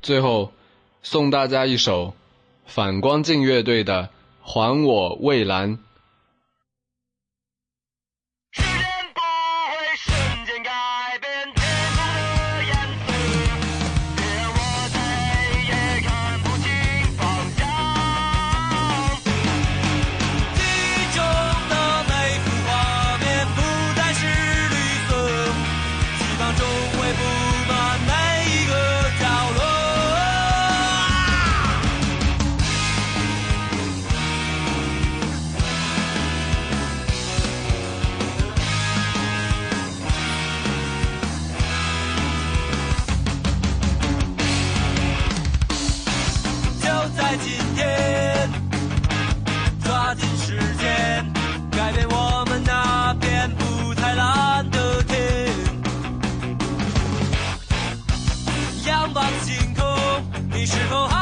最后，送大家一首反光镜乐队的《还我蔚蓝》。在今天抓紧时间改变我们那片不太蓝的天。仰望星空你是否还